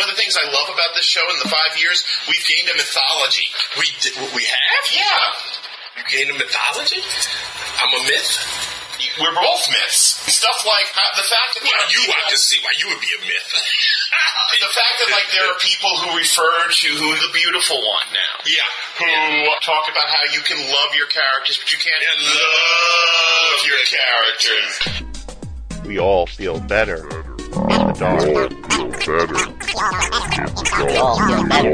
One of the things I love about this show in the five years, we've gained a mythology. We d- we have? Yeah. You gained a mythology? I'm a myth? We're both myths. Stuff like uh, the fact that Well, there are you, I people- can see why you would be a myth. the fact that like there are people who refer to who the beautiful one now. yeah. Who talk about how you can love your characters, but you can't love your characters. We all feel better in the dark. We all feel better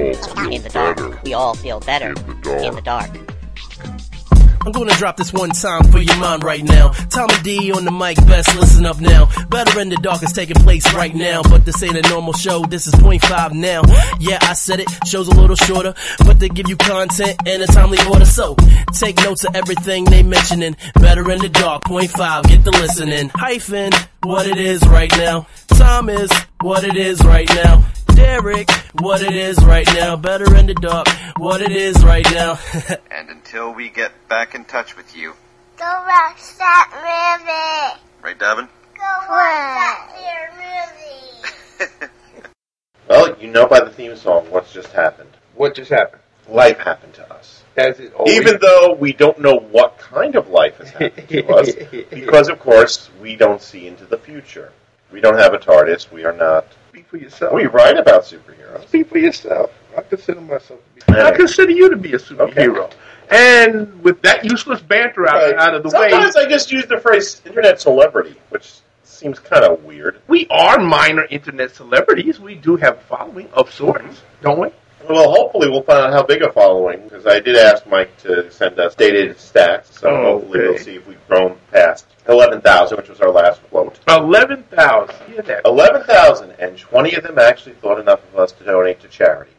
in the dark. We all feel better in the dark. I'm gonna drop this one time for your mind right now. Tommy D on the mic, best listen up now. Better in the dark is taking place right now, but this ain't a normal show, this is point five now. Yeah, I said it, show's a little shorter, but they give you content in a timely order. So, take notes of everything they mentioning. Better in the dark, point five, get the listening. Hyphen, what it is right now. Time is what it is right now. Derek, what it is right now. Better in the dark, what it is right now. And until we get back in touch with you, Go watch that movie. right, Davin? Go watch that movie. Well, you know by the theme song what's just happened. What just happened? Life happened to us. Has it always Even though we don't know what kind of life has happened to us, because of course we don't see into the future. We don't have a TARDIS. We are not. Speak for yourself? We write about superheroes. Speak for yourself. I consider myself to be. Yeah. I consider you to be a superhero. Okay. And with that useless banter out, out of the way, Sometimes I just use the phrase internet celebrity, which seems kind of weird. we are minor internet celebrities. We do have a following of sorts, don't we? Well, hopefully we'll find out how big a following, because I did ask Mike to send us dated stats, so Oh, hopefully okay. we'll see if we've grown past 11,000, which was our last quote. Eleven thousand. Hear that? 11,000, and 20 of them actually thought enough of us to donate to charity.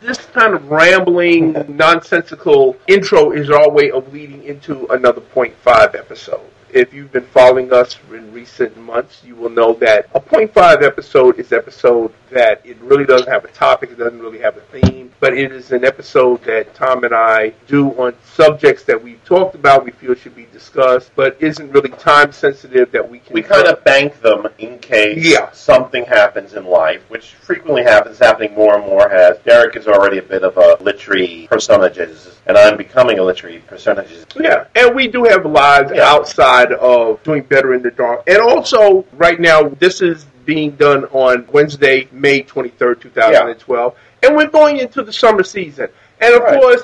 This kind of rambling, nonsensical intro is our way of leading into another point five episode. If you've been following us in recent months, you will know that a point five episode is episode that it really doesn't have a topic, it doesn't really have a theme, but it is an episode that Tom and I do on subjects that we've talked about, we feel should be discussed, but isn't really time sensitive that we can We kind of bank them in case Yeah. something happens in life, which frequently happens, happening more and more has. Derek is already a bit of a literary personages, and I'm becoming a literary personages. Yeah, and we do have lives Yeah. outside of doing better in the dark. And also, right now, this is being done on Wednesday, May 23rd, 2012. And we're going into the summer season. And of Right. course,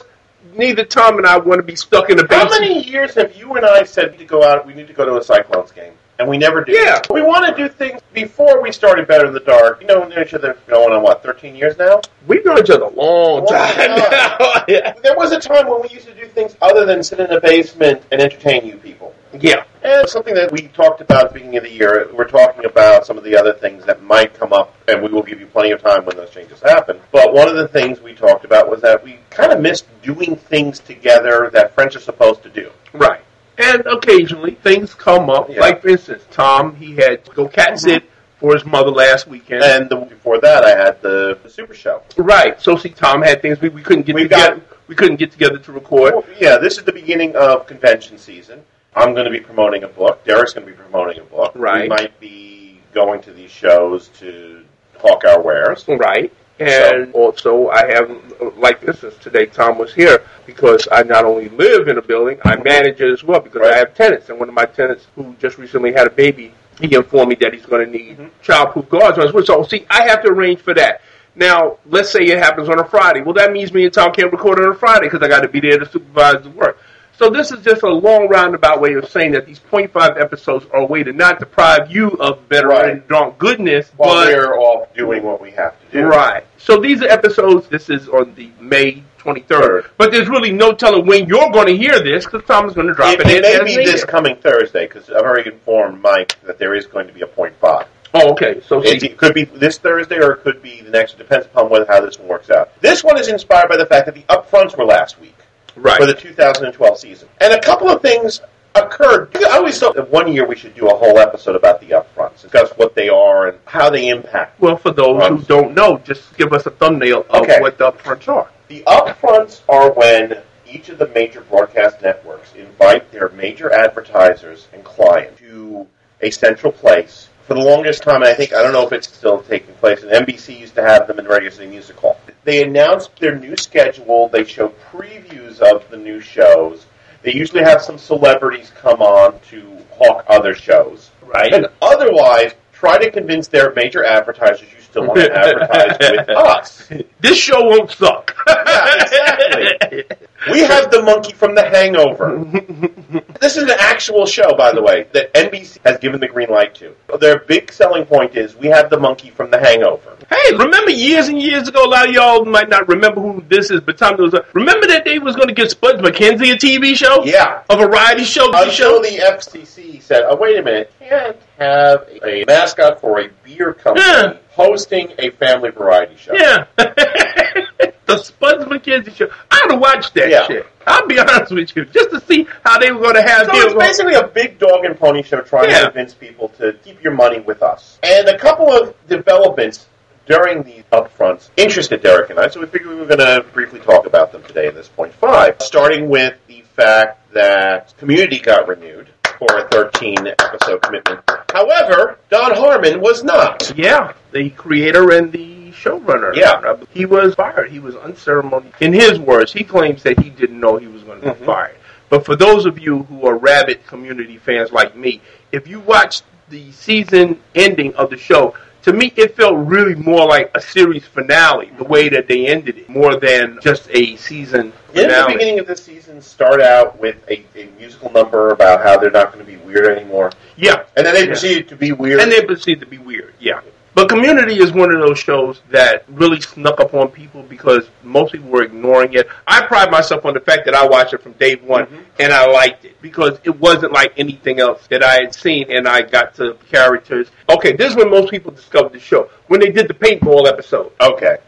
neither Tom and I want to be stuck in the basement. How many years have you and I said to go out? We need to go to a Cyclones game, and we never do. Yeah. we want to do things before we started Better in the Dark. You know, we know each other going on what thirteen years now. We've known each other a long Long time time. now. yeah. There was a time when we used to do things other than sit in a basement and entertain you people. yeah. And something that we talked about at the beginning of the year, we're talking about some of the other things that might come up, and we will give you plenty of time when those changes happen. But one of the things we talked about was that we kind of missed doing things together that friends are supposed to do. Right. And occasionally, things come up. Yeah. Like, for instance, Tom, he had to go cat mm-hmm. sit for his mother last weekend. And the, before that, I had the, the Super Show. right. So, see, Tom had things we, we couldn't get We together. got- we couldn't get together to record. Well, yeah, this is the beginning of convention season. I'm going to be promoting a book. Derek's going to be promoting a book. Right. We might be going to these shows to hawk our wares. Right. And also, I have, like this is today, Tom was here because I not only live in a building, I manage it as well because Right. I have tenants. And one of my tenants who just recently had a baby, he informed me that he's going to need mm-hmm. childproof guards on his way. So, see, I have to arrange for that. Now, let's say it happens on a Friday. Well, that means me and Tom can't record on a Friday because I got to be there to supervise the work. So this is just a long roundabout way of saying that these point five episodes are a way to not deprive you of better Right. and drunk goodness, While but we're off doing what we have to do. Right. So these are episodes. This is on the May 23rd. Third. But there's really no telling when you're going to hear this because Tom's going to drop It, it, it in may be this coming Thursday because I've already informed Mike that there is going to be a point five. Oh, okay. So It, it could be this Thursday or it could be the next. It depends upon whether, how this one works out. This one is inspired by the fact that the upfronts were last week right. for the 2012 season, and a couple of things occurred. I always thought that one year we should do a whole episode about the upfronts, discuss what they are and how they impact. well, for those who don't know, just give us a thumbnail of Okay. what the upfronts are. The upfronts are when each of the major broadcast networks invite their major advertisers and clients to a central place for the longest time, and I think I don't know if it's still taking place. And NBC used to have them in Radio City Music Hall. They announced their new schedule. They show previews of the new shows. They usually have some celebrities come on to hawk other shows, Right. and otherwise try to convince their major advertisers you still want to advertise with us. This show won't suck. Yeah, exactly. We have the monkey from The Hangover. this is an actual show, by the way, that NBC has given the green light to. Their big selling point is we have the monkey from The Hangover. Hey, remember years and years ago, a lot of y'all might not remember who this is, but Tom was. Remember that they was going to give Spuds MacKenzie a TV show? Yeah. A variety show? Until show? the FCC said, oh, wait a minute, can't have a mascot for a beer company Yeah. hosting a family variety show. Yeah. the Spuds MacKenzie show. I ought to watch that Yeah. shit. I'll be honest with you, just to see how they were going to have So it's basically a big dog and pony show trying Yeah. to convince people to keep your money with us. And a couple of developments during the upfronts interested Derek and I, so we figured we were going to briefly talk about them today in this point five. Starting with the fact that Community got renewed for a 13 episode commitment. However, Dan Harmon was not. Yeah, the creator and the showrunner. Yeah. He was fired. He was unceremonious. In his words, he claims that he didn't know he was going to Mhm. be fired. But for those of you who are rabid community fans like me, if you watched the season ending of the show, to me it felt really more like a series finale, the way that they ended it, more than just a season Didn't the beginning of the season start out with a, a musical number about how they're not going to be weird anymore? Yeah. And then they Yeah. proceeded to be weird. And they proceed to be weird, yeah. But Community is one of those shows that really snuck up on people because most people were ignoring it. I pride myself on the fact that I watched it from day one Mhm. and I liked it because it wasn't like anything else that I had seen and I got to characters. Okay, this is when most people discovered the show. When they did the paintball episode. okay.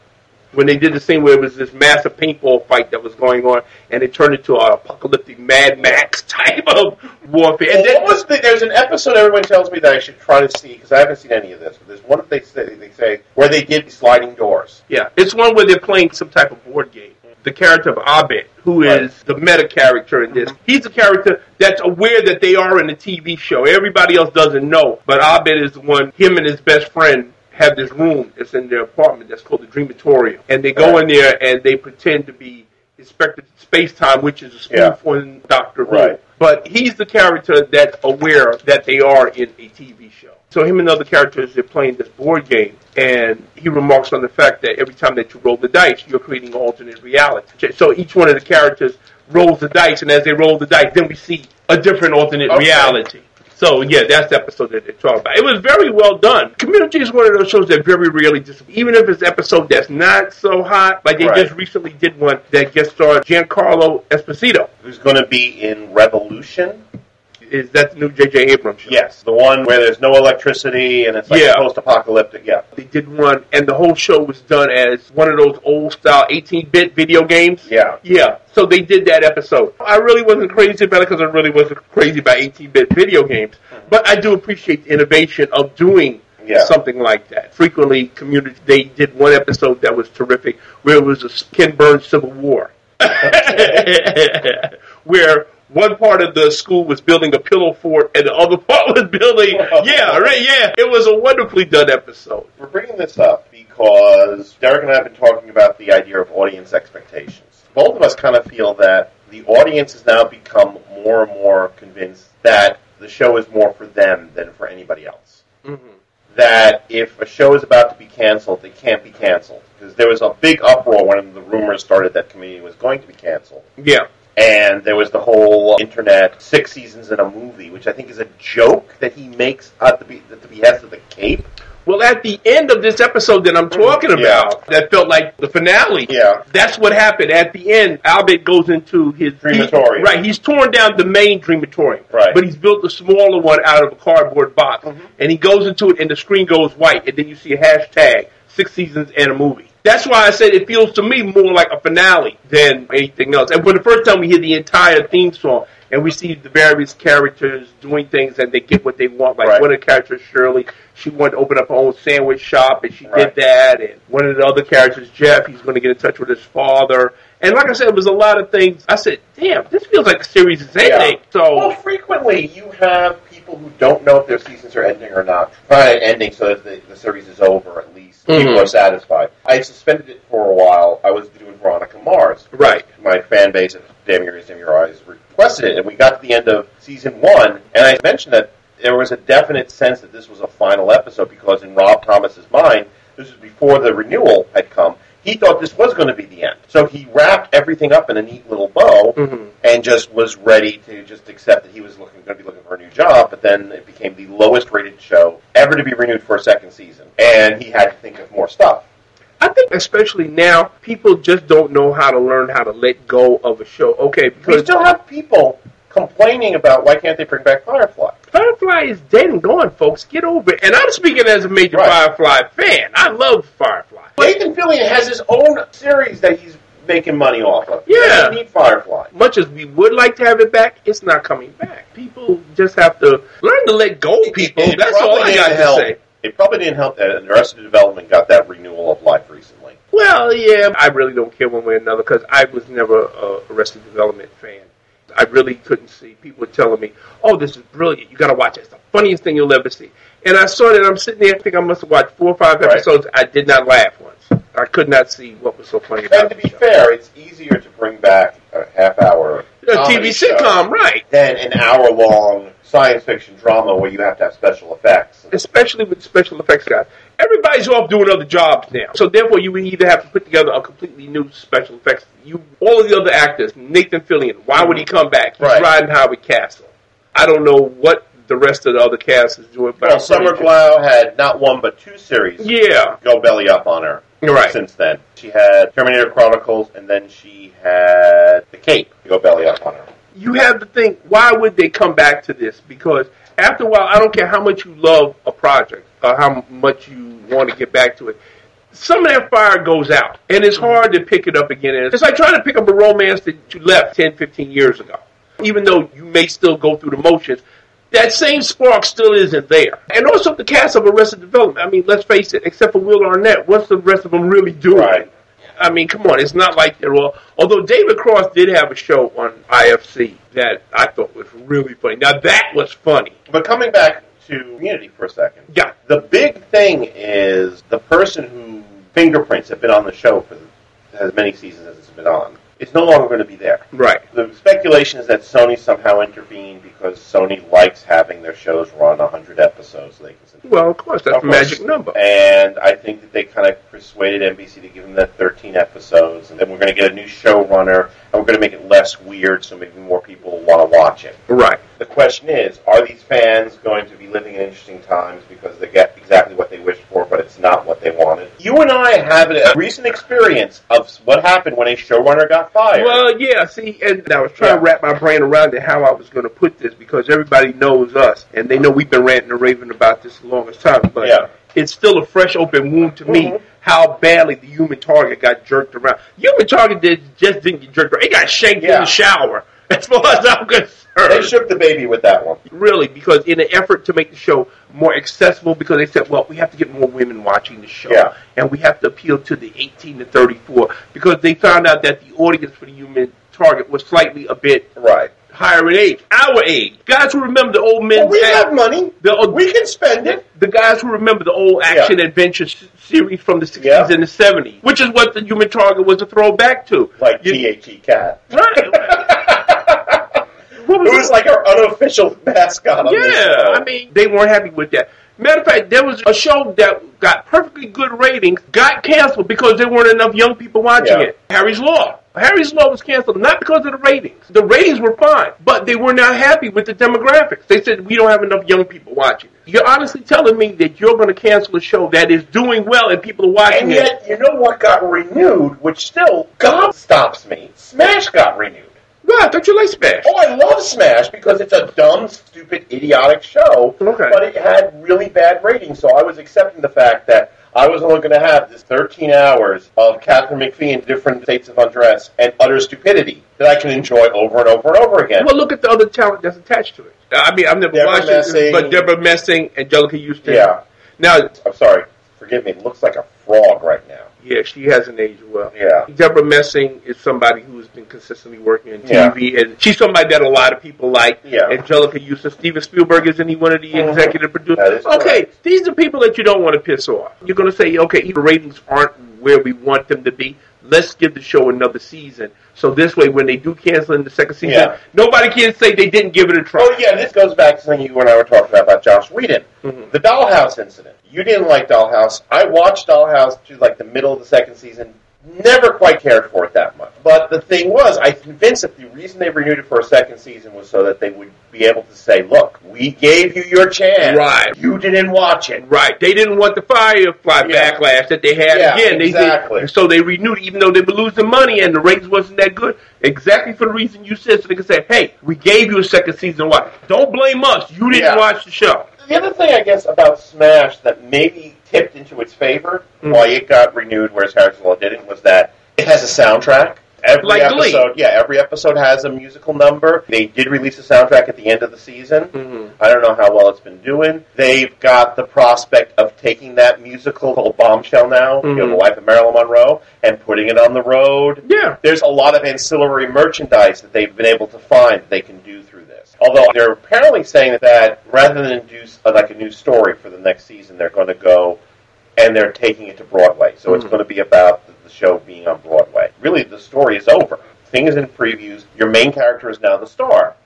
When they did the scene where it was this massive paintball fight that was going on and it turned into an apocalyptic Mad Max type of warfare. And then, what was the, there's an episode everyone tells me that I should try to see because I haven't seen any of this. But there's one that they say they say where they did sliding doors. Yeah, it's one where they're playing some type of board game. The character of Abed, who Right. is the meta character in this, mm-hmm. he's a character that's aware that they are in a TV show. Everybody else doesn't know, but Abed is the one. Him and his best friend have this room that's in their apartment that's called the Dreamatorium, and they go in there and they pretend to be Inspector Space Time, which is a spoof Yeah. on Doctor Who. Right. But he's the character that's aware that they are in a TV show. So him and other characters are playing this board game, and he remarks on the fact that every time that you roll the dice, you're creating alternate reality. So each one of the characters rolls the dice, and as they roll the dice, then we see a different alternate Okay. reality. So yeah, that's the episode that they talk about. It was very well done. Community is one of those shows that very rarely just, even if it's an episode that's not so hot, like they Right. just recently did one that guest starred Giancarlo Esposito. Who's going to be in Revolution? Is that the new J.J. Abrams show? Yes, the one where there's no electricity and it's like Yeah. post-apocalyptic. Yeah. They did one, and the whole show was done as one of those old style 18 bit video games. Yeah. Yeah, so they did that episode. I really wasn't crazy about it because I really wasn't crazy about 18 bit video games. But I do appreciate the innovation of doing Yeah. something like that. Frequently, community, they did one episode that was terrific where it was a Ken Burns Civil War. where one part of the school was building a pillow fort and the other part was building, yeah, right, yeah. It was a wonderfully done episode. We're bringing this up because Derek and I have been talking about the idea of audience expectations. Both of us kind of feel that the audience has now become more and more convinced that the show is more for them than for anybody else. Mm-hmm. That if a show is about to be canceled, it can't be canceled. Because there was a big uproar when the rumors started that Community was going to be canceled. Yeah. And there was the whole internet six seasons in a movie, which I think is a joke that he makes at the, be- at the behest of the Cape. Well, at the end of this episode that I'm mm-hmm. talking Yeah. about, that felt like the finale. Yeah. That's what happened. At the end, Abed goes into his Dreamatorium. he- right, he's torn down the main dreamatorium. Right. But he's built a smaller one out of a cardboard box. Mm-hmm. And he goes into it and the screen goes white and then you see a hashtag, six seasons and a movie. That's why I said it feels to me more like a finale than anything else. And for the first time we hear the entire theme song and we see the various characters doing things and they get what they want. Like Right. one of the characters, Shirley, she wanted to open up her own sandwich shop and she Right. did that. And one of the other characters, Jeff, he's going to get in touch with his father. And like I said, it was a lot of things. I said, damn, this feels like a series is ending. So, well, frequently you have people people who don't know if their seasons are ending or not. Try an ending so that the, the series is over at least. People Mhm. are satisfied. I suspended it for a while. I was doing Veronica Mars. Right. My fan base at Damn Your Ears, Damn Your Eyes requested it, and we got to the end of season one, and I mentioned that there was a definite sense that this was a final episode because in Rob Thomas's mind, this was before the renewal had come. He thought this was going to be the end, so he wrapped everything up in a neat little bow Mhm. and just was ready to just accept that he was looking going to be looking for a new job. But then it became the lowest rated show ever to be renewed for a second season, and he had to think of more stuff. I think especially now, people just don't know how to learn how to let go of a show. Okay, because We still have people complaining about why can't they bring back Firefly. Firefly is dead and gone, folks. Get over it. And I'm speaking as a major Right. Firefly fan. I love Firefly. Nathan Fillion has his own series that he's making money off of. Yeah. need Firefly. Much as we would like to have it back, it's not coming back. People just have to learn to let go people. It That's all I got to help. say. It probably didn't help that Arrested Development got that renewal of life recently. Well, yeah, I really don't care one way or another because I was never a Arrested Development fan. I really couldn't see. People were telling me, "Oh, this is brilliant. You got to watch it. It's the funniest thing you'll ever see." And I saw it. I'm sitting there. I think I must have watched four or five Right. episodes. I did not laugh once. I could not see what was so funny And about to be show. fair, it's easier to bring back a half hour a TV sitcom, right? than an hour long science fiction drama where you have to have special effects. especially with special effects guys. Everybody's off doing other jobs now, so therefore you would either have to put together a completely new special effects. You, all of the other actors, Nathan Fillion, why would he come back? He's Right. riding Howard Castle. I don't know what the rest of the other cast is doing, but Well, Summer Glau had not one but two series yeah, go belly up on her Right. since then. She had Terminator Chronicles, and then she had The Cape go belly up on her. you have to think, why would they come back to this? Because after a while, I don't care how much you love a project or how much you want to get back to it. Some of that fire goes out, and it's hard to pick it up again. And It's like trying to pick up a romance that you left 10, 15 years ago. Even though you may still go through the motions, that same spark still isn't there. And also the cast of Arrested Development. I mean, let's face it, except for Will Arnett, what's the rest of them really doing? Right. I mean, come on, it's not like they're all. Although David Cross did have a show on IFC that I thought was really funny. Now that was funny. But coming back to Community for a second, Yeah, the big thing is the person who fingerprints have been on the show for as many seasons as it's been on. It's no longer going to be there. right. The speculation is that Sony somehow intervened because Sony likes having their shows run 100 episodes. So they can Well, of course, that's Of a course. magic number. And I think that they kind of persuaded NBC to give them that 13 episodes, and then we're going to get a new showrunner, and we're going to make it less weird, so maybe more people will want to watch it. Right. Question is, are these fans going to be living in interesting times because they get exactly what they wished for, but it's not what they wanted? You and I have a recent experience of what happened when a showrunner got fired. Well, yeah. See, and I was trying Yeah. to wrap my brain around it how I was going to put this because everybody knows us, and they know we've been ranting and raving about this the longest time. But Yeah. it's still a fresh open wound to me Mhm. how badly the human target got jerked around. Human target did just didn't get jerked around; it got shanked in the shower. As far as I'm concerned, they shook the baby with that one. really because in an effort to make the show more accessible because they said well we have to get more women watching the show Yeah. and we have to appeal to the 18 to 34 because they found out that the audience for the human target was slightly a bit Right. higher in age our age guys who remember the old men Well, we have money. the, old- We can spend it. the guys who remember the old action adventure s- series from the 60s Yeah. and the 70s which is what the human target was a throwback to Like You- T.H.E. Cat. right what It was like our unofficial mascot on this Yeah, show. I mean, they weren't happy with that. Matter of fact, there was a show that got perfectly good ratings, got canceled because there weren't enough young people watching Yeah. it. Harry's Law. Harry's Law was canceled not because of the ratings. The ratings were fine, but they were not happy with the demographics. They said we don't have enough young people watching it. You're honestly telling me that you're going to cancel a show that is doing well and people are watching it. and it. yet, you know what got renewed, which still God stops me. Smash got renewed. Why? Don't you like Smash? Oh, I love Smash because it's a dumb, stupid, idiotic show. Okay. But it had really bad ratings, so I was accepting the fact that I was only going to have this 13 hours of Katharine McPhee in different states of undress and utter stupidity that I can enjoy over and over and over again. Well, look at the other talent that's attached to it. I mean, I've never Deborah watched Messing. it, but Deborah Messing, Anjelica Huston. yeah. Now, I'm sorry. Forgive me. It looks like a frog right now. Yeah, she hasn't aged well. Yeah. Deborah Messing is somebody who has been consistently working in Yeah. TV, and she's somebody that a lot of people like. Yeah. Anjelica Huston, Steven Spielberg isn't he one of the Mhm. executive producers? is Okay, correct. these are people that you don't want to piss off. You're going to say, okay, the ratings aren't where we want them to be. Let's give the show another season. So this way, when they do cancel in the second season, Yeah. nobody can say they didn't give it a try. Oh yeah, this goes back to something you and I were talking about about Joss Whedon, Mhm. the Dollhouse incident. You didn't like Dollhouse. I watched Dollhouse to like the middle of the second season. Never quite cared for it that much. But the thing was, I convinced that the reason they renewed it for a second season was so that they would be able to say, "Look, we gave you your chance. Right. You didn't watch it. Right. They didn't want the Firefly Yeah. backlash that they had Yeah, again. They exactly. did, so they renewed, even though they were losing money and the ratings wasn't that good. Exactly for the reason you said, so they could say, "Hey, we gave you a second season. Why? Don't blame us. You didn't Yeah. watch the show." The other thing, I guess, about Smash that maybe tipped into its favor, Mhm. why it got renewed, whereas Harry's Law didn't, was that it has a soundtrack. Every Like Glee. episode, yeah, every episode has a musical number. They did release a soundtrack at the end of the season. Mhm. I don't know how well it's been doing. They've got the prospect of taking that musical called Bombshell now, you know, Mhm. the life of Marilyn Monroe, and putting it on the road. Yeah. There's a lot of ancillary merchandise that they've been able to find that they can do. Although they're apparently saying that rather than do like a new story for the next season, they're going to go and they're taking it to Broadway. So it's Mhm. going to be about the, the show being on Broadway. Really, the story is over. Thing is in previews. Your main character is now the star.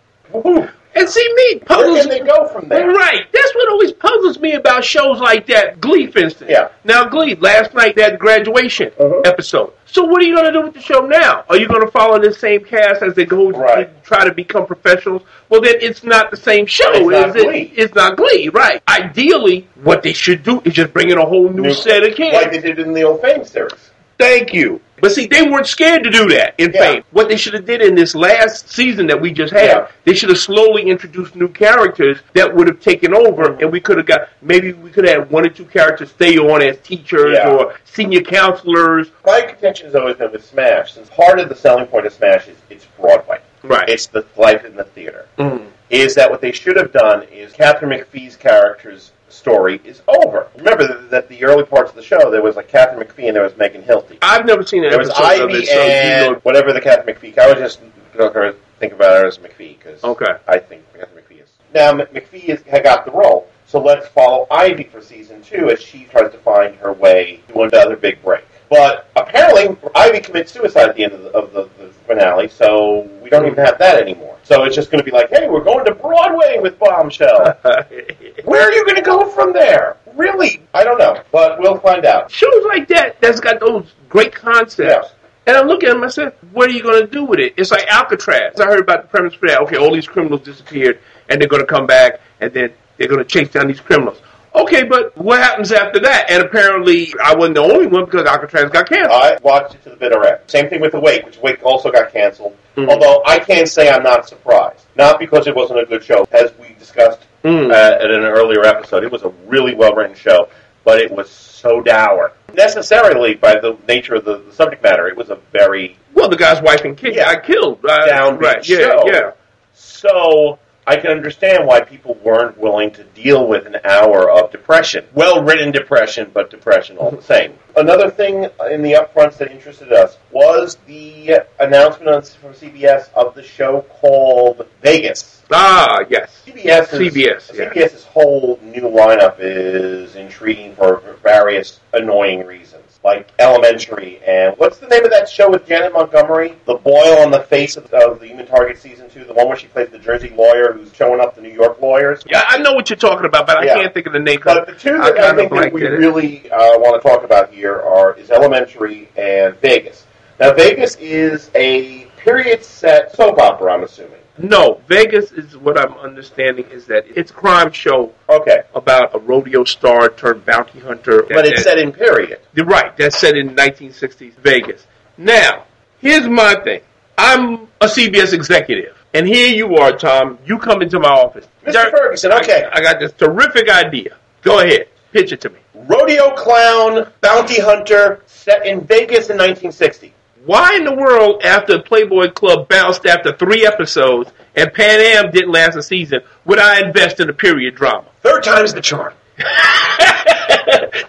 And see me Where can they go from there? Right. That's what always puzzles me about shows like that. Glee, for instance. Yeah. Now, Glee, last night that graduation Mhm. episode. So what are you going to do with the show now? Are you going to follow the same cast as they go Right. to try to become professionals? Well, then it's not the same show. It's not is it? Glee. It's not Glee, right. Ideally, what they should do is just bring in a whole new, New- set of kids. Like they did in the old Fame series. Thank you. But see, they weren't scared to do that in Yeah. Fame. What they should have did in this last season that we just had, Yeah. they should have slowly introduced new characters that would have taken over, and we could have got maybe we could have had one or two characters stay on as teachers Yeah. or senior counselors. My contention has always been with Smash, since part of the selling point of Smash is it's Broadway. Right. It's the life in the theater. Mm. Is that what they should have done? Is Katharine McPhee's character's story is over? Remember that, that the early parts of the show there was like Katharine McPhee and there was Megan Hilty. I've never seen an There was episode of Ivy it, so and know. whatever the Katharine McPhee. I was just going to think about her as McPhee because Okay. I think Katharine McPhee is now M- McPhee is, had got the role. So let's follow Ivy for season two as she tries to find her way to another big break. But apparently, Ivy commits suicide at the end of the, of the, the finale, so we don't even have that anymore. So it's just going to be like, hey, we're going to Broadway with Bombshell. Where are you going to go from there? Really? I don't know, but we'll find out. shows like that that's got those great concepts. Yeah. And I'm looking at them, I said, what are you going to do with it? It's like Alcatraz. I heard about the premise for that. Okay, all these criminals disappeared, and they're going to come back, and then they're going to chase down these criminals. Okay, but what happens after that? And apparently, I wasn't the only one because Alcatraz got canceled. I watched it to the bitter end. Same thing with The Wake, which Wake also got canceled. Mhm. Although I can't say I'm not surprised. Not because it wasn't a good show. As we discussed Mm. uh, at an earlier episode, it was a really well written show, but it was so dour. Necessarily, by the nature of the, the subject matter, it was a very Well, the guy's wife and kid Yeah. got killed. Uh, Downbeat right? Yeah, show. yeah. So I can understand why people weren't willing to deal with an hour of depression. Well written depression, but depression all the same. Another thing in the upfronts that interested us was the announcement on, from CBS of the show called Vegas. Ah, yes. CBS CBS, yeah. CBS's whole new lineup is intriguing for various annoying reasons. Like Elementary and what's the name of that show with Janet Montgomery? The Boil on the Face of, of the Human Target season two, the one where she plays the Jersey lawyer who's showing up the New York lawyers. Yeah, I know what you're talking about, but I can't think of the name. But the two I that I, kinda think that we it. really uh, want to talk about here are is Elementary and Vegas. Now Vegas is a period set soap opera, I'm assuming. No, Vegas is what I'm understanding is that it's a crime show Okay. about a rodeo star turned bounty hunter. But it's set in period. You're right. That's set in 1960s Vegas. Now, here's my thing. I'm a CBS executive, and here you are, Tom. You come into my office. Mr. Ferguson, okay. I, I got this terrific idea. Go ahead, pitch it to me. Rodeo clown, bounty hunter, set in Vegas in 1960. Why in the world, after Playboy Club bounced after three episodes and Pan Am didn't last a season, would I invest in a period drama? Third time's the charm.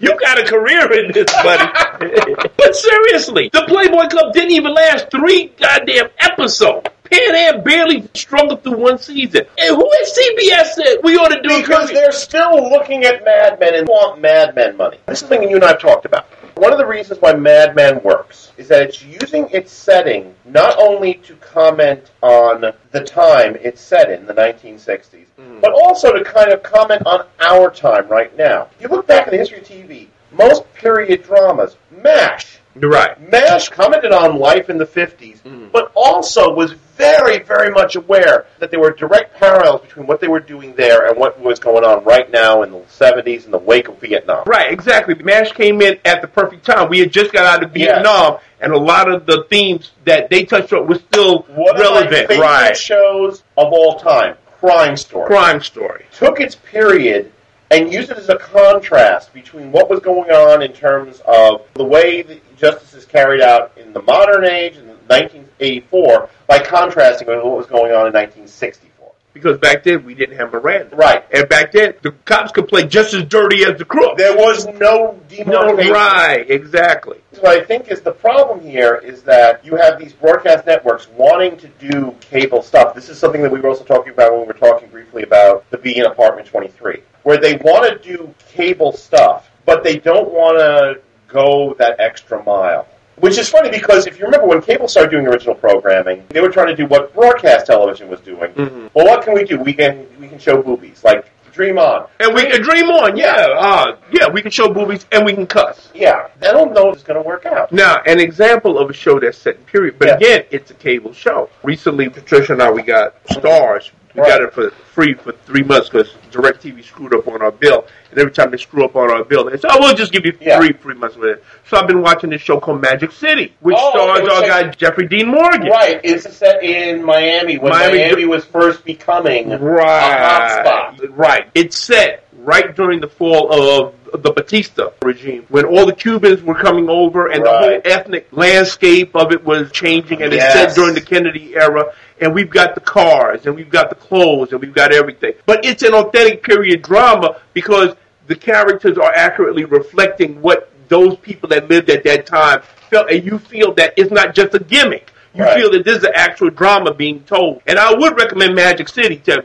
you got a career in this, buddy. but seriously, the Playboy Club didn't even last three goddamn episodes. Pan Am barely struggled through one season. And who at CBS said we ought to do a Because they're still looking at Mad Men and want Mad Men money. This is something you and I have talked about. One of the reasons why Mad Men works is that it's using its setting not only to comment on the time it's set in, the 1960s, hmm. but also to kind of comment on our time right now. If You look back in the history of TV, most period dramas, MASH, right. MASH commented on life in the 50s, mm. but also was very, very much aware that there were direct parallels between what they were doing there and what was going on right now in the 70s in the wake of Vietnam. Right, exactly. MASH came in at the perfect time. We had just got out of Yes. Vietnam, and a lot of the themes that they touched on were still One of my relevant. Right. shows of all time, Crime Story. Crime story. took its period and use it as a contrast between what was going on in terms of the way the justice is carried out in the modern age in 1984 by contrasting with what was going on in 1964. Because back then we didn't have Miranda. Right. And back then the cops could play just as dirty as the crook. There was no No, right, exactly. What I think is the problem here is that you have these broadcast networks wanting to do cable stuff. This is something that we were also talking about when we were talking briefly about the B in Apartment 23, where they want to do cable stuff, but they don't want to go that extra mile. Which is funny because if you remember when cable started doing original programming, they were trying to do what broadcast television was doing. Mhm. Well, what can we do? We can we can show boobies, like Dream On. And we can dream on, yeah. Uh, yeah, we can show boobies and we can cuss. Yeah, I don't know if it's going to work out. Now, an example of a show that's set in period, but Yeah. again, it's a cable show. Recently, Patricia and I, we got Starz. We got it for free for three months because DirecTV screwed up on our bill. And every time they screw up on our bill, they say, oh, we'll just give you Yeah. three free months with it. So I've been watching this show called Magic City, which Oh, stars our guy Jeffrey Dean Morgan. Right, it's set in Miami when Miami- Miami, was first becoming Right. a hotspot. Right. It's set right during the fall of the Batista regime, when all the Cubans were coming over and the whole ethnic landscape of it was changing, and it's set during the Kennedy era. And we've got the cars, and we've got the clothes, and we've got everything. But it's an authentic period drama because the characters are accurately reflecting what those people that lived at that time felt, and you feel that it's not just a gimmick. You Right. feel that this is an actual drama being told. And I would recommend Magic City to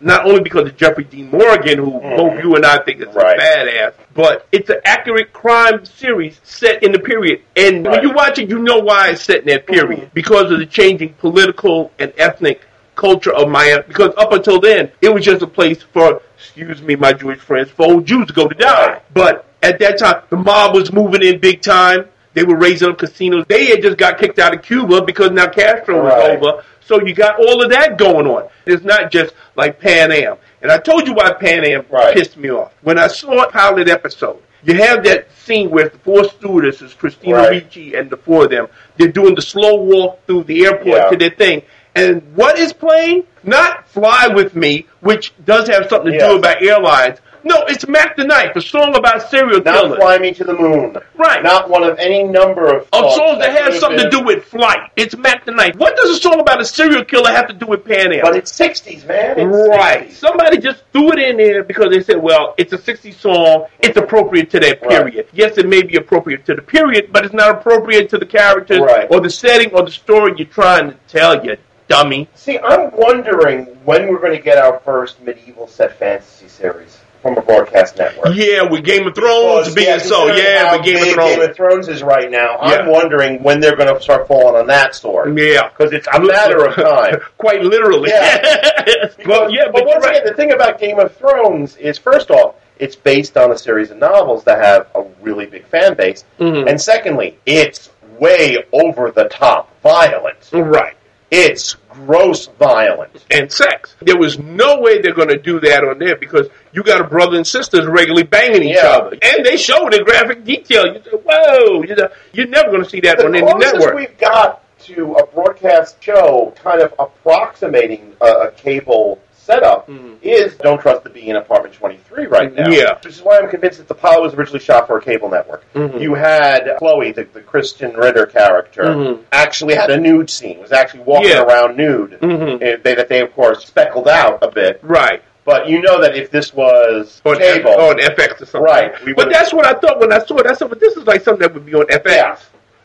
not only because of Jeffrey Dean Morgan, who mm-hmm. both you and I think is Right. a badass, but it's an accurate crime series set in the period. And when you watch it, you know why it's set in that mm-hmm. period because of the changing political and ethnic culture of Miami. Because up until then, it was just a place for, excuse me, my Jewish friends, for old Jews to go to die. But at that time, the mob was moving in big time. They were raising up casinos. They had just got kicked out of Cuba because now Castro was Right. over. So you got all of that going on. It's not just like Pan Am. And I told you why Pan Am Right. pissed me off. When I saw a pilot episode, you have that scene where the four stewardesses, Christina Right. Ricci and the four of them, they're doing the slow walk through the airport Yeah. to their thing. And what is playing? Not Fly With Me, which does have something to Yeah. do about airlines. No, it's Mack the Knife, a song about serial Not killers. Fly Me to the Moon. Right. Not one of any number of of songs that have could've something to do with flight. It's Mack the Knife. What does a song about a serial killer have to do with Pan Am? But it's 60s, man. It's Right. 60s. Somebody just threw it in there because they said, well, it's a 60 song. It's appropriate to that Right. period. Yes, it may be appropriate to the period, but it's not appropriate to the characters Right. or the setting or the story you're trying to tell, you dummy. See, I'm wondering when we're going to get our first medieval set fantasy series from a broadcast network. Yeah, with Game of Thrones Because, being yeah, so. Yeah, with Game of Thrones. Game of Thrones is right now. I'm wondering when they're going to start falling on that sword. yeah. Because it's a matter of time. Quite literally. Yeah. but yeah, but, but once right. again, the thing about Game of Thrones is, first off, it's based on a series of novels that have a really big fan base, Mhm. and secondly, it's way over the top violent. Right. It's gross violent. and sex. There was no way they're going to do that on there because you got a brother and sisters regularly banging each Yeah. other, and they showed in graphic detail. You say, "Whoa!" You know, you're never going to see that The on any network. we've got to a broadcast show kind of approximating a, a cable setup is Don't Trust the Bee in Apartment 23 right now. Mm-hmm. Yeah. Which is why I'm convinced that the pilot was originally shot for a cable network. Mhm. You had Chloe, the, the Krysten Ritter character, Mhm. actually had a nude scene, was actually walking Yeah. around nude. Mhm. And they, that they, of course, speckled out a bit. Right. But you know that if this was on cable, F- on FX or something. Right. But that's what I thought when I saw it. I said, "But this is like something that would be on FX Yeah.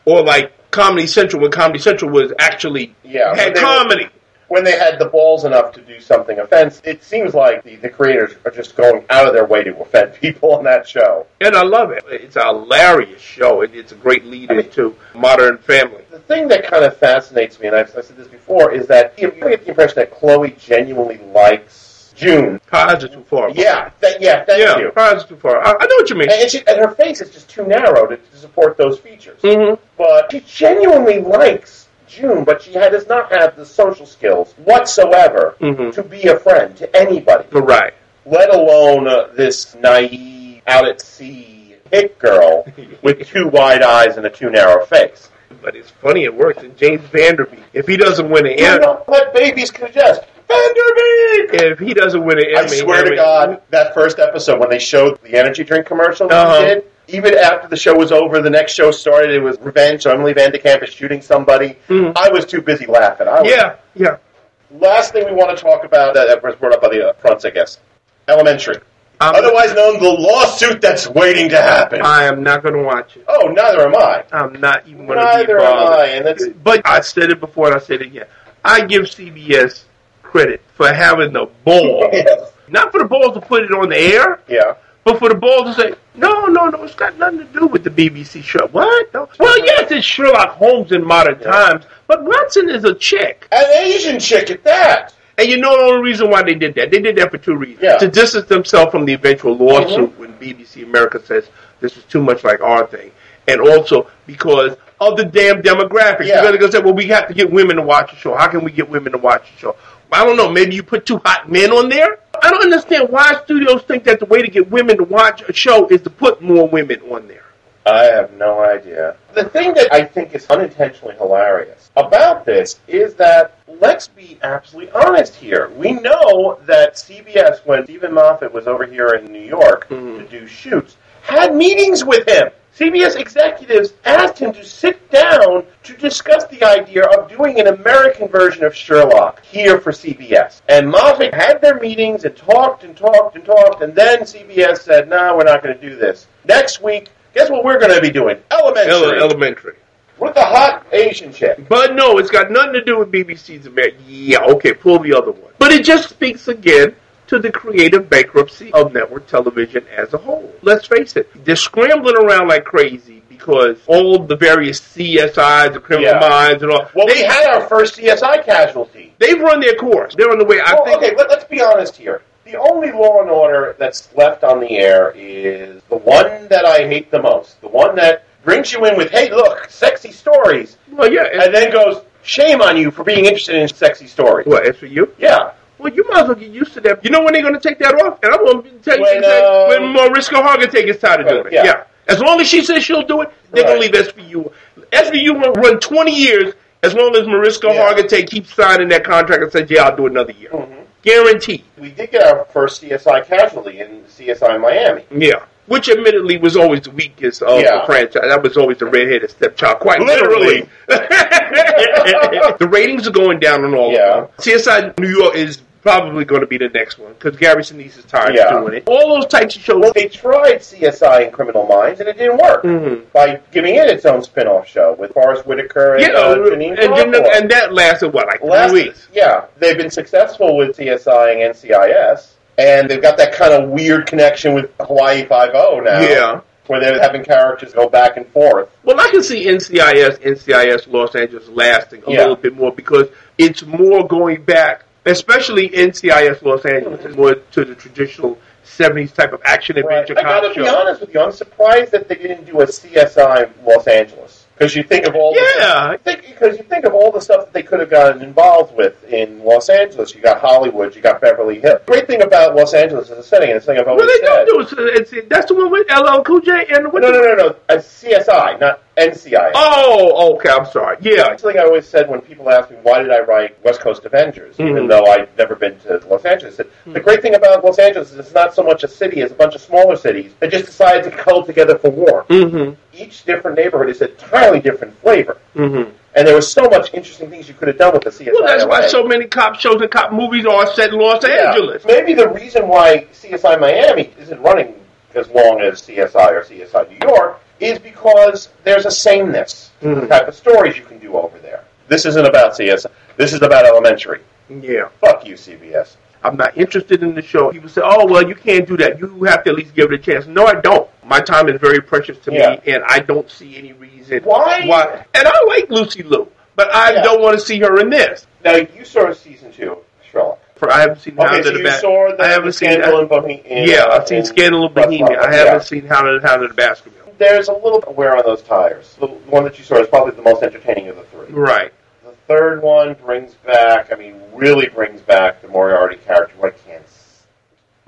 or like Comedy Central when Comedy Central was actually Yeah, had they were- comedy." When they had the balls enough to do something offensive, it seems like the, the creators are just going out of their way to offend people on that show. And I love it. It's a hilarious show, and it's a great lead into Modern Family. The thing that kind of fascinates me, and I've, I've said this before, is that you get the impression that Chloe genuinely likes June. Are too far. Yeah, th- yeah, thank yeah, you. are too far. I, I know what you mean. And, she, and her face is just too narrow to, to support those features. Mhm. But she genuinely likes June, but she does not have the social skills whatsoever Mhm. to be a friend to anybody. Right. let alone uh, this naive, out at sea hit girl with two wide eyes and a too narrow face. But it's funny, it works. And James Van Der Beek, if he doesn't win an You Emmy, don't let babies congest. Van Der Beek! if he doesn't win an I Emmy, swear to God, that first episode when they showed the energy drink commercial Uh-huh. he did, even after the show was over, the next show started, it was Revenge, Emily Vandekamp is shooting somebody. Mhm. I was too busy laughing. I was, Yeah, yeah. Last thing we want to talk about, uh, that was brought up by the uh, fronts, I guess. Elementary. I'm, Otherwise known the lawsuit that's waiting to happen. I am not going to watch it. Oh, neither am I. I'm not even going to be Neither am. I, and that's But I said it before and I said it again. I give CBS credit for having the ball. yes. Not for the balls to put it on the air, yeah. But for the balls to say, no, no, no, it's got nothing to do with the BBC show. What? No. Well, yes, it's Sherlock Holmes in modern Yeah. times, but Watson is a chick. An Asian chick at that. And you know the only reason why they did that? They did that for two reasons. Yeah. To distance themselves from the eventual lawsuit mm-hmm. when BBC America says this is too much like our thing. And also because of the damn demographics. Yeah. You're going to go say, well, we have to get women to watch the show. How can we get women to watch the show? I don't know. Maybe you put two hot men on there? I don't understand why studios think that the way to get women to watch a show is to put more women on there. I have no idea. The thing that I think is unintentionally hilarious about this is that let's be absolutely honest here. We know that CBS, when Steven Moffat was over here in New York Mhm. to do shoots, had meetings with him. CBS executives asked him to sit down to discuss the idea of doing an American version of Sherlock here for CBS. And Moffat had their meetings and talked and talked and talked, and then CBS said, no, we're not going to do this. Next week, guess what we're going to be doing? Elementary. Ele- elementary. with the hot Asian chick. But no, it's got nothing to do with BBC's America. Yeah, okay, pull the other one. But it just speaks again to the creative bankruptcy of network television as a whole. Let's face it, they're scrambling around like crazy because all the various CSIs, the criminal Yeah. minds, and all. Well, they, we had our first CSI casualty. they've run their course. They're on the way. I Well, think. okay, let, let's be honest here. The only Law and Order that's left on the air is the one that I hate the most. The one that brings you in with, "Hey, look, sexy stories," Well, yeah. and then goes, "Shame on you for being interested in sexy stories." what? As for you? Yeah. Well, you might as well get used to that. You know when they're going to take that off? And I'm going to tell you When, uh, when Mariska Hargitay gets tired of Right, doing it. yeah. Yeah. As long as she says she'll do it, they're going to leave SVU. SVU will run 20 years as long as Mariska Yeah. Hargitay keeps signing that contract and says, yeah, I'll do another year. Mhm. Guaranteed. We did get our first CSI casualty in CSI Miami. Yeah. Which admittedly was always the weakest of Yeah. the franchise. That was always the redheaded stepchild, quite Literally. literally. the ratings are going down on all Yeah. of them. CSI New York is probably going to be the next one because Gary Sinise is tired Yeah. of doing it. All those types of shows. Well, they tried CSI and Criminal Minds, and it didn't work. Mhm. By giving it its own spin-off show with Forest Whitaker and Yeah, uh, Janeane and, and, and that lasted what, like three weeks? Yeah, they've been successful with CSI and NCIS, and they've got that kind of weird connection with Hawaii Five O now. Yeah. where they're having characters go back and forth. Well, I can see NCIS, NCIS Los Angeles lasting a Yeah. little bit more because it's more going back, especially NCIS Los Angeles, is more to the traditional 70s type of action Right. adventure I gotta be show. honest with you, I'm surprised that they didn't do a CSI Los Angeles. Because you think of all Yeah. because you think of all the stuff that they could have gotten involved with in Los Angeles. You got Hollywood, you got Beverly Hills. Great thing about Los Angeles as a setting, and it's something I've always Well, they said. don't do it. It's, that's the one with LL Cool J and what No, the- no, no, no. A CSI, not NCIS. Oh, okay. I'm sorry. Yeah. It's like I always said when people ask me why did I write West Coast Avengers, even Mhm. though I'd never been to Los Angeles. Said, The great thing about Los Angeles is it's not so much a city; as a bunch of smaller cities that just decided to cuddle together for war. Mm-hmm. Each different neighborhood is entirely different flavor, Mm-hmm. and there was so much interesting things you could have done with the CSI. Well, that's why so many cop shows and cop movies are set in Los Yeah. Angeles. Maybe the reason why CSI Miami isn't running as long as CSI or CSI New York is because there's a sameness Mhm. type of stories you can do over there. This isn't about CSI. This is about elementary. Yeah. Fuck you, CBS. I'm not interested in the show. People say, "Oh, well, you can't do that. You have to at least give it a chance." No, I don't. My time is very precious to Yeah. me, and I don't see any reason Why? Why? And I like Lucy Liu, but I Yeah. don't want to see her in this. Now you saw season two, Sherlock. For I haven't seen Okay, Hound so the Bat. I haven't seen scandal in Bohemia. Yeah, I've seen Scandal of Bohemia. I haven't seen Hound of, Hound of the Baskerville. There's a little wear on those tires. The one that you saw is probably the most entertaining of the three. Right. The third one brings back, I mean, really brings back the Moriarty character. What I can't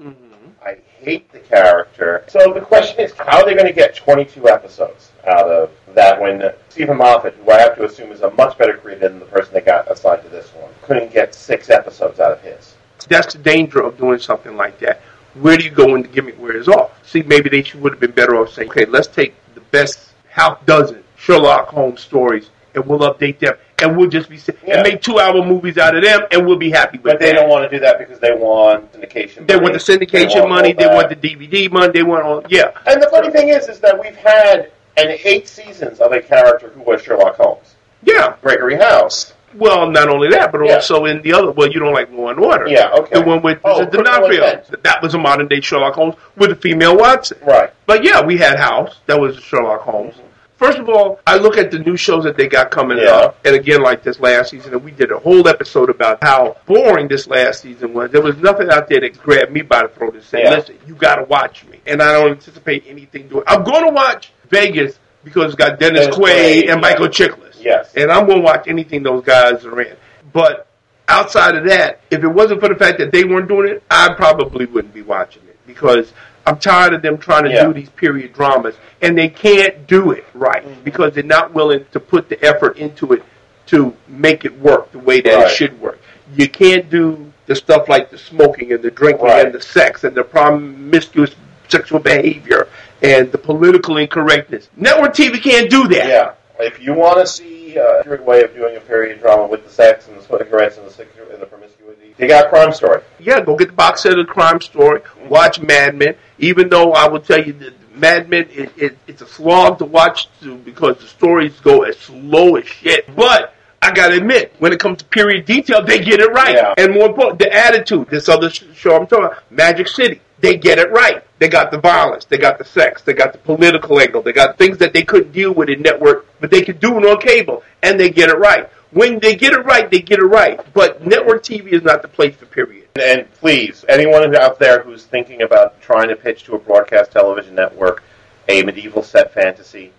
Mm-hmm. I hate the character. So the question is, how are they going to get 22 episodes out of that when Steven Moffat, who I have to assume is a much better creator than the person that got assigned to this one, couldn't get six episodes out of his? That's the danger of doing something like that. Where do you go when the gimmick wears off? See, maybe they should, would have been better off saying, okay, let's take the best half dozen Sherlock Holmes stories and we'll update them and we'll just be Yeah. and make two hour movies out of them and we'll be happy with But they that. don't want to do that because they want syndication. They money. want the syndication all money. They want the DVD money. They want all. Yeah, And the funny thing is, is that we've had an eight seasons of a character who was Sherlock Holmes, yeah. Gregory House. Well, not only that, but Yeah. also in the other. Well, you don't like Law and Order. Yeah, okay. The one with Oh, the Criminal That was a modern day Sherlock Holmes with a female Watson. Right. But yeah, we had House. That was Sherlock Holmes. First of all, I look at the new shows that they got coming Yeah. up, and again, like this last season, and we did a whole episode about how boring this last season was. There was nothing out there that grabbed me by the throat and said, Yeah. "Listen, you got to watch me," and I don't anticipate anything doing. I'm going to watch Vegas because it's got Dennis, Dennis Quaid, Quaid, and Michael Chiklis. Yes. and I'm going to watch anything those guys are in. But outside of that, if it wasn't for the fact that they weren't doing it, I probably wouldn't be watching it because I'm tired of them trying to Yeah. do these period dramas and they can't do it right Mm-hmm. because they're not willing to put the effort into it to make it work the way that Right. it should work. You can't do the stuff like the smoking and the drinking Right. and the sex and the promiscuous sexual behavior and the political incorrectness. Network TV can't do that. Yeah. If you want to see Uh, a different way of doing a period drama with the sex and the cigarettes and the, and the promiscuity, They got Crime Story. yeah, go get the box set of the crime story. Mm-hmm. Watch Mad Men. Even though I will tell you that Mad Men, it, it, it's a slog to watch too because the stories go as slow as shit. But I gotta admit, when it comes to period detail, they get it right. Yeah. And more important, the attitude. This other show I'm talking about, Magic City, they get it right. They got the violence, they got the sex, they got the political angle, they got things that they couldn't deal with in network, but they could do it on cable, and they get it right. When they get it right, they get it right. But network TV is not the place for period. And please, anyone out there who's thinking about trying to pitch to a broadcast television network a medieval set fantasy,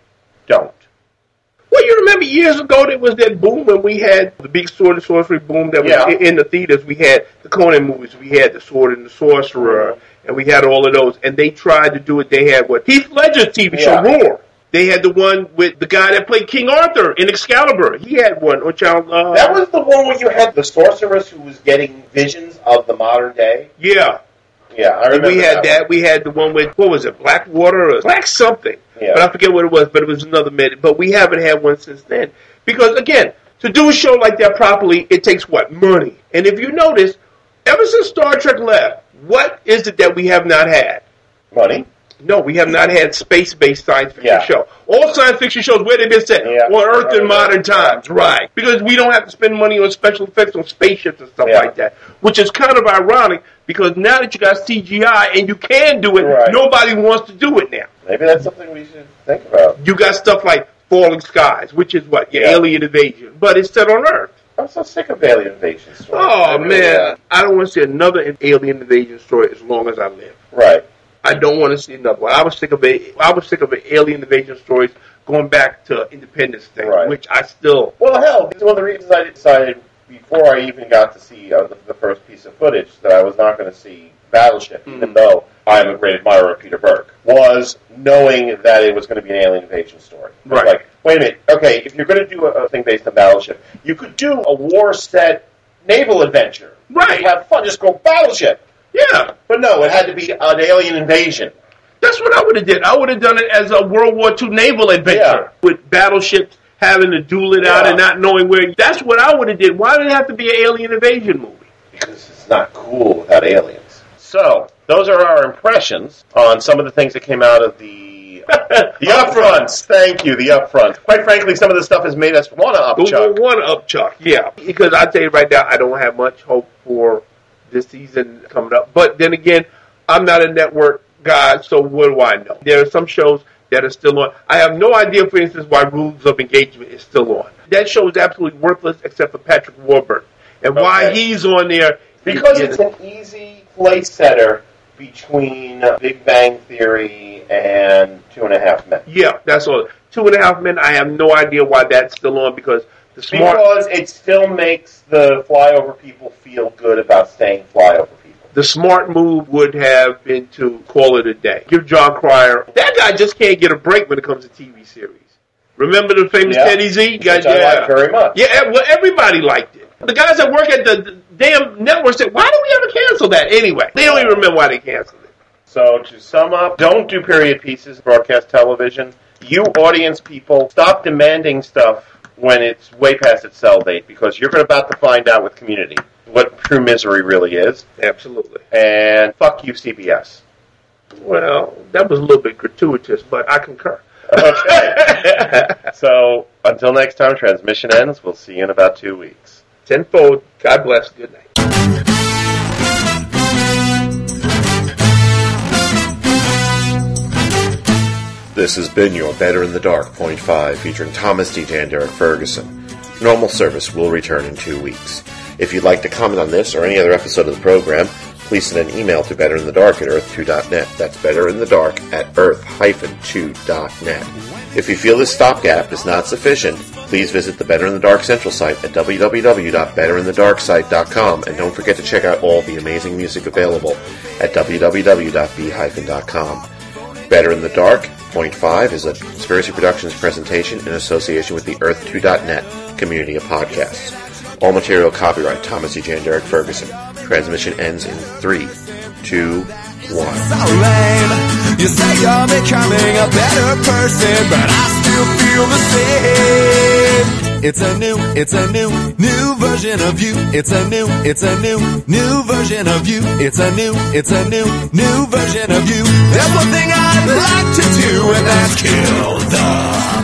don't. You remember years ago there was that boom when we had the big sword and sorcery boom that was Yeah. in the theaters. We had the Conan movies, we had the Sword and the Sorcerer, Mm-hmm. and we had all of those. And they tried to do it. They had what Heath Ledger's TV show Yeah. Roar. They had the one with the guy that played King Arthur in Excalibur. He had one. Which I'll, uh, That was the one where you had the sorceress who was getting visions of the modern day. yeah. Yeah, I And remember. we had that. one. We had the one with what was it, Blackwater or Black something? Yeah. But I forget what it was. But it was another minute. But we haven't had one since then because again, to do a show like that properly, it takes what money. And if you notice, ever since Star Trek left, what is it that we have not had? money. No, we have not had space-based science fiction Yeah. show. All science fiction shows where they've been set Yeah. on Earth in modern times, right? Because we don't have to spend money on special effects on spaceships and stuff Yeah. like that, which is kind of ironic because now that you got CGI and you can do it, Right. nobody wants to do it now. Maybe that's something we should think about. You got stuff like Falling Skies, which is what your Yeah. alien invasion, but it's set on Earth. I'm so sick of alien invasion stories. Oh I really man, am. I don't want to see another alien invasion story as long as I live. Right. I don't want to see another one. I was sick of a, I was sick of the alien invasion stories going back to Independence Day, Right. which I still. Well, hell, it's one of the reasons I decided before I even got to see uh, the, the first piece of footage that I was not going to see Battleship, even though I'm a great admirer of Peter Berg, was knowing that it was going to be an alien invasion story. Right. Like, wait a minute, okay, if you're going to do a, a thing based on Battleship, you could do a war set naval adventure. Right. Have fun, just go Battleship. Yeah. But no, it had to be an alien invasion. That's what I would have did. I would have done it as a World War II naval adventure Yeah. with battleships having to duel it out and not knowing where. That's what I would have did. Why did it have to be an alien invasion movie? because it's not cool without aliens. So, those are our impressions on some of the things that came out of the the upfronts. Thank you, the upfronts. Quite frankly, some of the stuff has made us want to upchuck. One up Chuck, yeah. Because I tell you right now, I don't have much hope for this season coming up. But then again, I'm not a network guy, so what do I know? There are some shows that are still on. I have no idea, for instance, why Rules of Engagement is still on. That show is absolutely worthless except for Patrick Warburton. And why he's on there Because it's an easy place setter between Big Bang Theory and Two and a Half Men. Yeah, that's all. Two and a half men. I have no idea why that's still on because smart, Because it still makes the flyover people feel good about staying flyover people. the smart move would have been to call it a day. Give Jon Cryer. That guy just can't get a break when it comes to TV series. Remember the famous Yeah. Teddy Z? Guy- Which I like very much. Yeah, eh, well, everybody liked it. The guys that work at the, the damn network said, "Why do we ever cancel that?" Anyway, they don't even remember why they canceled it. So to sum up, don't do period pieces, broadcast television. You audience people, stop demanding stuff when it's way past its sell date because you're about to find out with community what true misery really is. Absolutely. And fuck you, CBS. Well, that was a little bit gratuitous, but I concur. Okay. so until next time, transmission ends. We'll see you in about two weeks. Tenfold. God bless. Good night. This has been your Better in the Dark Point 5 featuring Thomas Deja and Derrick Ferguson. Normal service will return in two weeks. If you'd like to comment on this or any other episode of the program, please send an email to betterinthedark at earth2.net. That's betterinthedark at earth-2.net. If you feel this stopgap is not sufficient, please visit the Better in the Dark Central site at www.betterinthedarksite.com and don't forget to check out all the amazing music available at www.b-com. Better in the Dark, Point 5 is a Conspiracy Productions presentation in association with the Earth2.net community of podcasts. All material copyright Thomas E. J. and Derrick Ferguson. Transmission ends in 3, 2, 1. lame. You say you're becoming a better person, but I still feel the same. It's a new, it's a new, new version of you. It's a new, it's a new, new version of you. It's a new, it's a new, new version of you. There's one thing I'd like to do, and that's kill